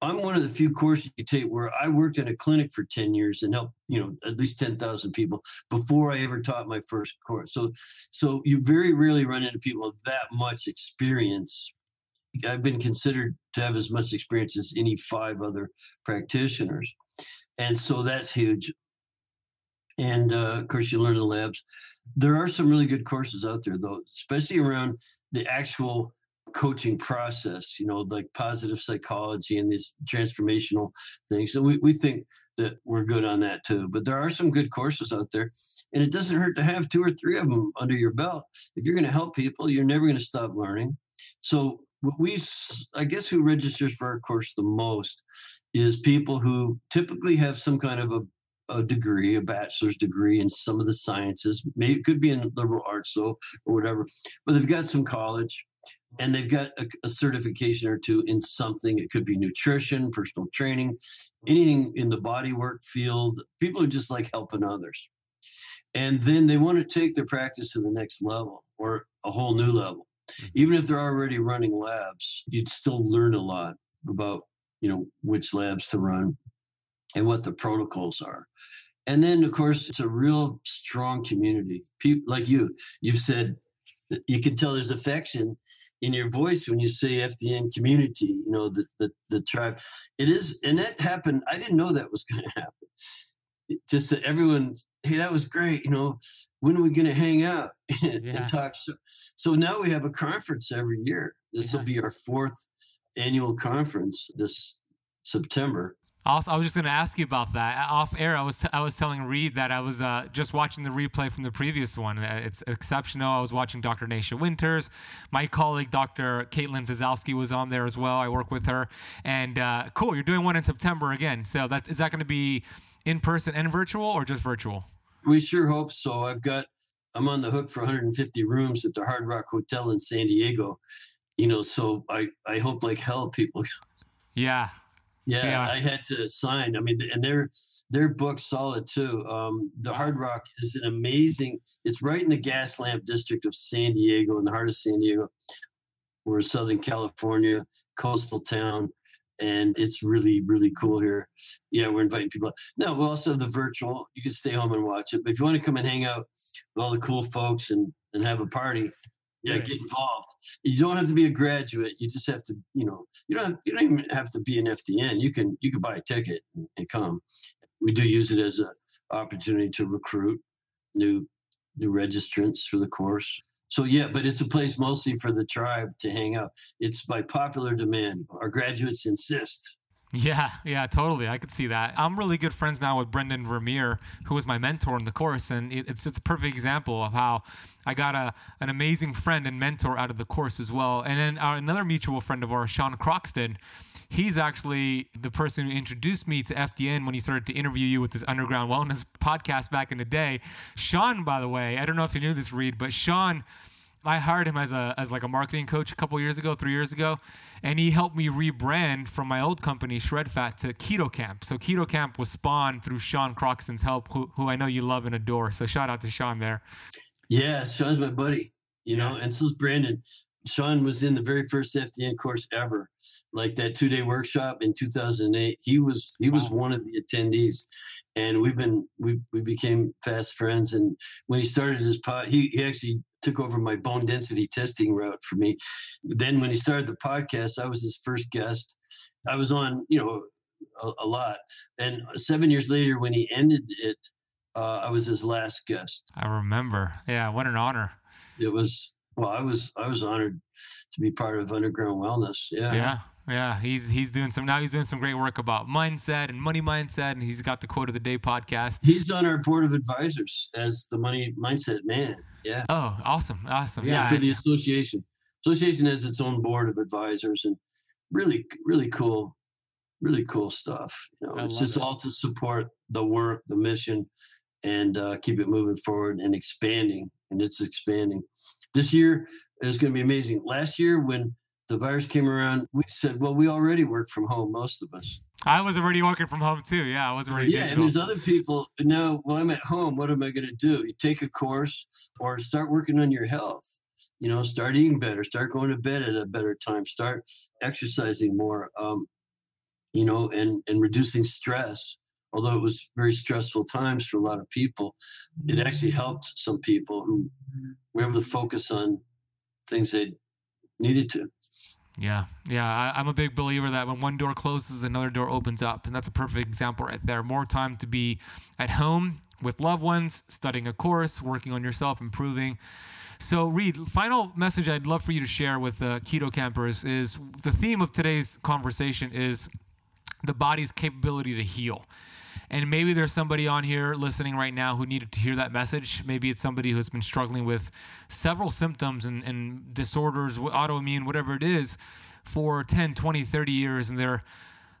I'm one of the few courses you take where I worked in a clinic for 10 years and helped, you know, at least 10,000 people before I ever taught my first course. So, so you very rarely run into people with that much experience. I've been considered to have as much experience as any five other practitioners. And so that's huge. And uh, of course, you learn the labs. There are some really good courses out there, though, especially around the actual coaching process, you know, like positive psychology and these transformational things. So we, we think that we're good on that too. But there are some good courses out there, and it doesn't hurt to have two or three of them under your belt. If you're going to help people, you're never going to stop learning. So we, I guess, who registers for our course the most is people who typically have some kind of a a degree, a bachelor's degree in some of the sciences. Maybe it could be in liberal arts, so or whatever. But they've got some college, and they've got a, a, certification or two in something. It could be nutrition, personal training, anything in the body work field. People who just like helping others. and then they want to take their practice to the next level or a whole new level. Mm-hmm. Even if they're already running labs, you'd still learn a lot about you know which labs to run and what the protocols are. And then, of course, it's a real strong community. People like you, you've said you can tell there's affection in your voice when you say FDN community, you know, the, the, the tribe. It is, and that happened. I didn't know that was going [LAUGHS] to happen. It, just that everyone, hey, that was great. You know, when are we going to hang out [LAUGHS] and, yeah. and talk? So, so now we have a conference every year. This yeah. will be our fourth annual conference this September. Also, I was just going to ask you about that. Off air, I was t- I was telling Reed that I was uh, just watching the replay from the previous one. Uh, it's exceptional. I was watching Dr. Nasha Winters. My colleague, Dr. Caitlin Zazowski, was on there as well. I work with her. And uh, cool, you're doing one in September again. So that is that going to be in person and virtual or just virtual? We sure hope so. I've got I'm on the hook for 150 rooms at the Hard Rock Hotel in San Diego. You know, so I I hope like hell people. [LAUGHS] Yeah, yeah, yeah, I had to sign. I mean, and their their book's solid too. Um, the Hard Rock is an amazing. It's right in the Gaslamp district of San Diego, in the heart of San Diego. We're Southern California, coastal town, and it's really really cool here. Yeah, we're inviting people. No, we also have the virtual. You can stay home and watch it, but if you want to come and hang out with all the cool folks and and have a party, yeah, get involved. You don't have to be a graduate. You just have to, you know, you don't have, you don't even have to be an FDN. You can you can buy a ticket and, and come. We do use it as an opportunity to recruit new new registrants for the course. So yeah, but it's a place mostly for the tribe to hang out. It's by popular demand. Our graduates insist. Yeah, yeah, totally. I could see that. I'm really good friends now with Brendan Vermeer, who was my mentor in the course, and it's it's a perfect example of how I got a an amazing friend and mentor out of the course as well. And then our, another mutual friend of ours, Sean Croxton, he's actually the person who introduced me to FDN when he started to interview you with his underground wellness [LAUGHS] podcast back in the day. Sean, by the way, I don't know if you knew this, Reed, but Sean I hired him as a as like a marketing coach a couple years ago, three years ago, and he helped me rebrand from my old company Shred Fat to Keto Kamp. So Keto Kamp was spawned through Sean Croxton's help, who, who I know you love and adore. So shout out to Sean there. Yeah, Sean's my buddy, you know, and so's Brandon. Sean was in the very first FDN course ever, like that two day workshop in 2008. He was he was wow. one of the attendees, and we've been we we became fast friends. And when he started his pod, he he actually took over my bone density testing route for me. Then when he started the podcast, I was his first guest. I was on, you know, a, a lot. And seven years later, when he ended it, uh, I was his last guest. I remember. Yeah, what an honor. It was. Well, I was I was honored to be part of Underground Wellness. Yeah. Yeah. Yeah, he's he's doing some now. He's doing some great work about mindset and money mindset, and he's got the quote of the day podcast. He's on our board of advisors as the money mindset man. Yeah. Oh, awesome, awesome. Yeah, yeah for the association. Association has its own board of advisors, and really, really cool, really cool stuff. You know, it's just it. all to support the work, the mission, and uh, keep it moving forward and expanding. And it's expanding. This year is going to be amazing. Last year, when the virus came around, we said, well, we already work from home, most of us. I was already working from home too. Yeah, I was already. Yeah, digital. and there's other people now. Well, I'm at home. What am I going to do? You take a course or start working on your health. You know, start eating better. Start going to bed at a better time. Start exercising more. Um, you know, and and reducing stress. Although it was very stressful times for a lot of people, it actually helped some people who were able to focus on things they needed to. Yeah, yeah. I, am a big believer that when one door closes, another door opens up. And that's a perfect example right there. More time to be at home with loved ones, studying a course, working on yourself, improving. So, Reed, final message I'd love for you to share with the keto kampers is the theme of today's conversation is the body's capability to heal. And maybe there's somebody on here listening right now who needed to hear that message. Maybe it's somebody who's been struggling with several symptoms and, and disorders, autoimmune, whatever it is, for 10, 20, 30 years, and they're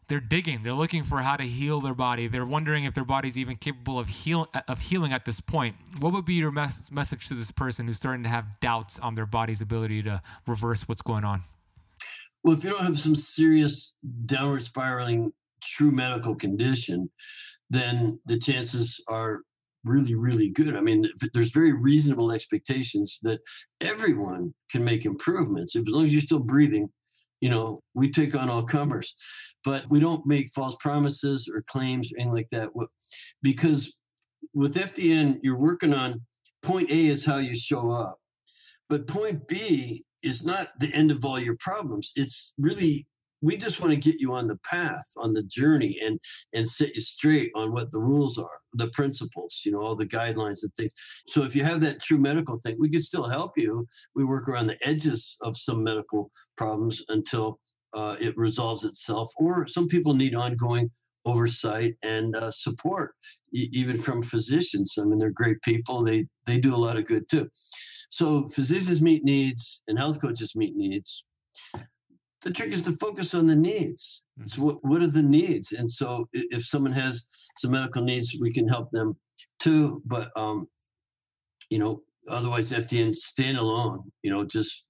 they're digging. They're looking for how to heal their body. They're wondering if their body's even capable of heal of healing at this point. What would be your mes- message to this person who's starting to have doubts on their body's ability to reverse what's going on? Well, if you don't have some serious downward spiraling true medical condition, then the chances are really, really good. I mean, there's very reasonable expectations that everyone can make improvements. As long as you're still breathing, you know, we take on all comers, but we don't make false promises or claims or anything like that. Because with FDN, you're working on point A is how you show up, but point B is not the end of all your problems. It's really we just want to get you on the path on the journey and and set you straight on what the rules are the principles you know all the guidelines and things. So if you have that true medical thing we can still help you. We work around the edges of some medical problems until uh, it resolves itself or some people need ongoing oversight and uh, support e- even from physicians. I mean they're great people. They they do a lot of good too. So physicians meet needs and health coaches meet needs the trick is to focus on the needs. Mm-hmm. So what, what are the needs? And so if someone has some medical needs, we can help them too. But um, you know, otherwise FDN stand alone. you know, just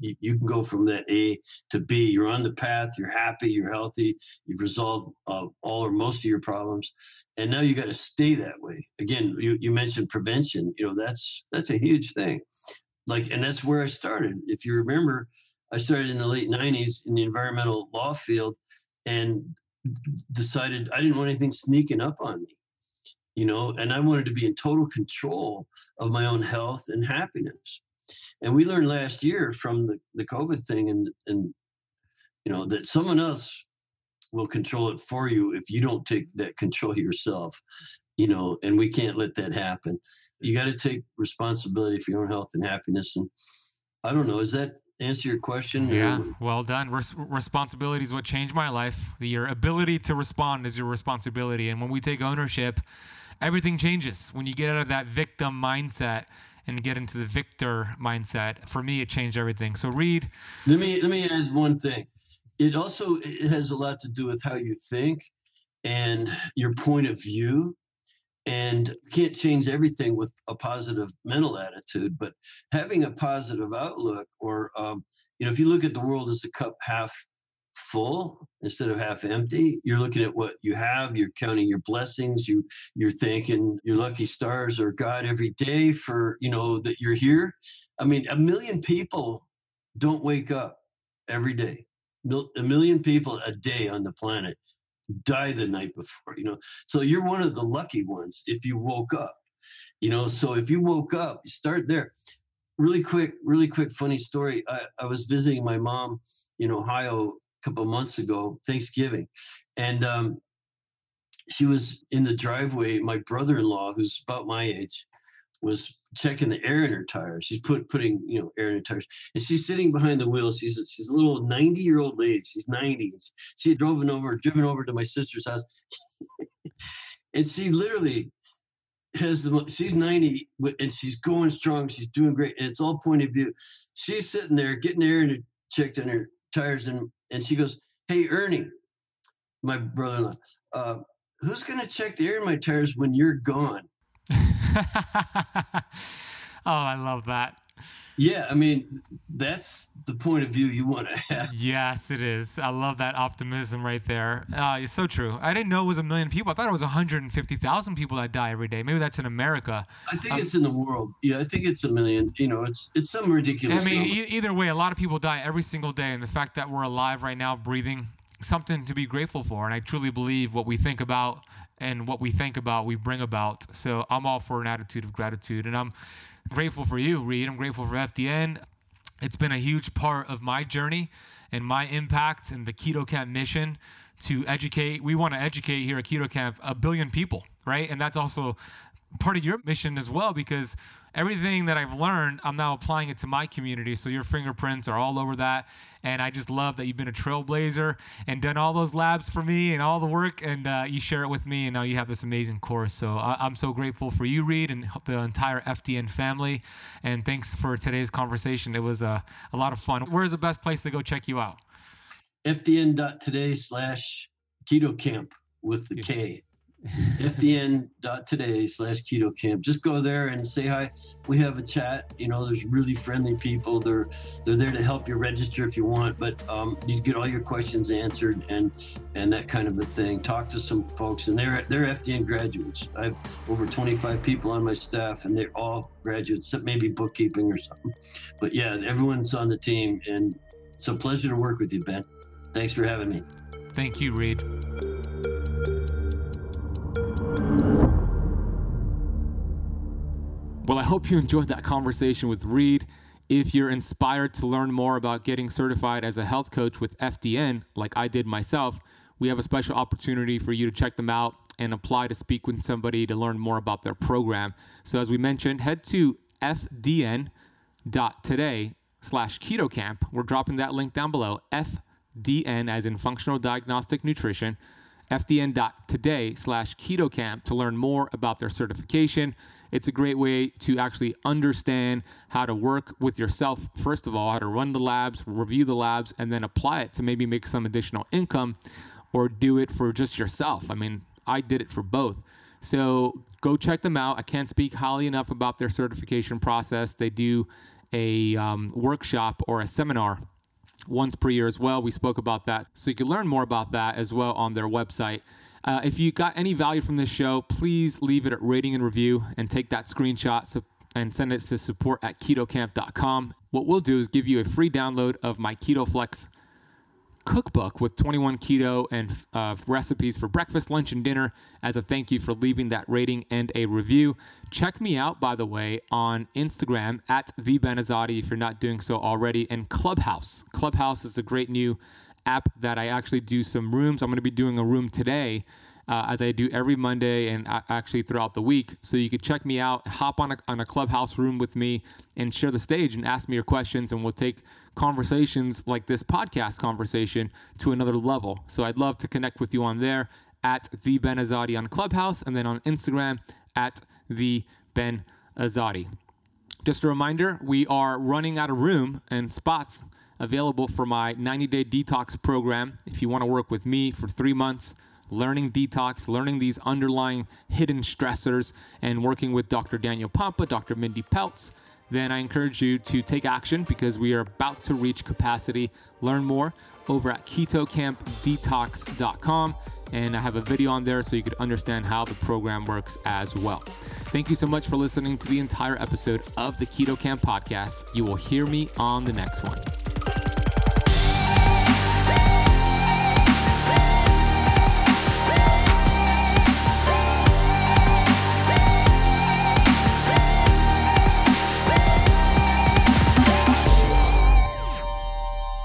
you, you, can go from that A to B. You're on the path. You're happy. You're healthy. You've resolved uh, all or most of your problems, and now you got to stay that way. Again, you, you mentioned prevention. You know that's that's a huge thing. Like, and that's where I started. If you remember, I started in the late 90s in the environmental law field and decided I didn't want anything sneaking up on me, you know, and I wanted to be in total control of my own health and happiness. And we learned last year from the, the COVID thing and, and, you know, that someone else will control it for you if you don't take that control yourself, you know, and we can't let that happen. You got to take responsibility for your own health and happiness. And I don't know, is that answer your question? Yeah, well done. Res- responsibility is what changed my life. Your ability to respond is your responsibility. And when we take ownership, everything changes. When you get out of that victim mindset and get into the victor mindset, for me, it changed everything. So, Reed. Let me, let me add one thing. It also it has a lot to do with how you think and your point of view and can't change everything with a positive mental attitude but having a positive outlook or um, you know if you look at the world as a cup half full instead of half empty you're looking at what you have you're counting your blessings you you're thanking your lucky stars or god every day for you know that you're here. I mean a million people don't wake up every day. A million people a day on the planet die the night before, you know. So you're one of the lucky ones if you woke up, you know. So if you woke up, you start there. Really quick, really quick, funny story. I, I was visiting my mom in Ohio a couple months ago, Thanksgiving, and um, she was in the driveway. My brother-in-law, who's about my age, was checking the air in her tires. She's put putting you know air in her tires, and she's sitting behind the wheel. She's a, she's a little ninety year old lady. She's ninety. She had driven over driven over to my sister's house, [LAUGHS] and she literally has the she's 90 and she's going strong she's doing great and it's all point of view she's sitting there getting air and checked in her tires and and she goes hey ernie my brother-in-law uh, who's going to check the air in my tires when you're gone [LAUGHS] oh, I love that. Yeah, I mean, that's the point of view you want to have. [LAUGHS] Yes, it is. I love that optimism right there. Uh, it's so true. I didn't know it was a million people. I thought it was 150,000 people that die every day. Maybe that's in America. I think um, it's in the world. Yeah, I think it's a million. You know, it's it's some ridiculous. I mean, e- either way, a lot of people die every single day, and the fact that we're alive right now, breathing, something to be grateful for. And I truly believe what we think about and what we think about, we bring about. So I'm all for an attitude of gratitude. And I'm grateful for you, Reed. I'm grateful for FDN. It's been a huge part of my journey and my impact and the Keto Kamp mission to educate. We want to educate here at Keto Kamp a billion people, right? And that's also part of your mission as well because everything that I've learned, I'm now applying it to my community. So your fingerprints are all over that. And I just love that you've been a trailblazer and done all those labs for me and all the work. And uh, you share it with me. And now you have this amazing course. So I- am so grateful for you, Reed, and the entire FDN family. And thanks for today's conversation. It was uh, a lot of fun. Where's the best place to go check you out? FDN.today slash keto kamp with the K. fdn.today slash keto kamp. Just go there and say hi. We have a chat. You know, there's really friendly people. They're they're there to help you register if you want, but um, you get all your questions answered and and that kind of a thing. Talk to some folks, and they're they're FDN graduates. I have over 25 people on my staff, and they're all graduates, maybe bookkeeping or something. But yeah, everyone's on the team, and it's a pleasure to work with you, Ben. Thanks for having me. Thank you, Reed. Well, I hope you enjoyed that conversation with Reed. If you're inspired to learn more about getting certified as a health coach with FDN, like I did myself, we have a special opportunity for you to check them out and apply to speak with somebody to learn more about their program. So, as we mentioned, head to fdn.today slash keto kamp. We're dropping that link down below. FDN, as in functional diagnostic nutrition fdn.today slash keto kamp to learn more about their certification. It's a great way to actually understand how to work with yourself, first of all, how to run the labs, review the labs, and then apply it to maybe make some additional income or do it for just yourself. I mean, I did it for both. So go check them out. I can't speak highly enough about their certification process. They do a um, workshop or a seminar once per year as well. We spoke about that. So you can learn more about that as well on their website. Uh, if you got any value from this show, please leave it at rating and review and take that screenshot and send it to support at ketokamp.com. What we'll do is give you a free download of my Keto Flex cookbook with 21 keto and uh, recipes for breakfast, lunch, and dinner as a thank you for leaving that rating and a review. Check me out, by the way, on Instagram at the Ben Azadi if you're not doing so already, and Clubhouse. Clubhouse is a great new app that I actually do some rooms. I'm going to be doing a room today uh, as I do every Monday and actually throughout the week. So you could check me out, hop on a, on a clubhouse room with me, and share the stage and ask me your questions, and we'll take conversations like this podcast conversation to another level. So I'd love to connect with you on there at the Ben Azadi on Clubhouse, and then on Instagram at the Ben Azadi. Just a reminder, we are running out of room and spots available for my 90 day detox program. If you want to work with me for three months, learning detox, learning these underlying hidden stressors, and working with Dr. Daniel Pompa, Dr. Mindy Pelz, then I encourage you to take action because we are about to reach capacity. Learn more over at ketokampdetox.com. And I have a video on there so you could understand how the program works as well. Thank you so much for listening to the entire episode of the Keto Kamp podcast. You will hear me on the next one.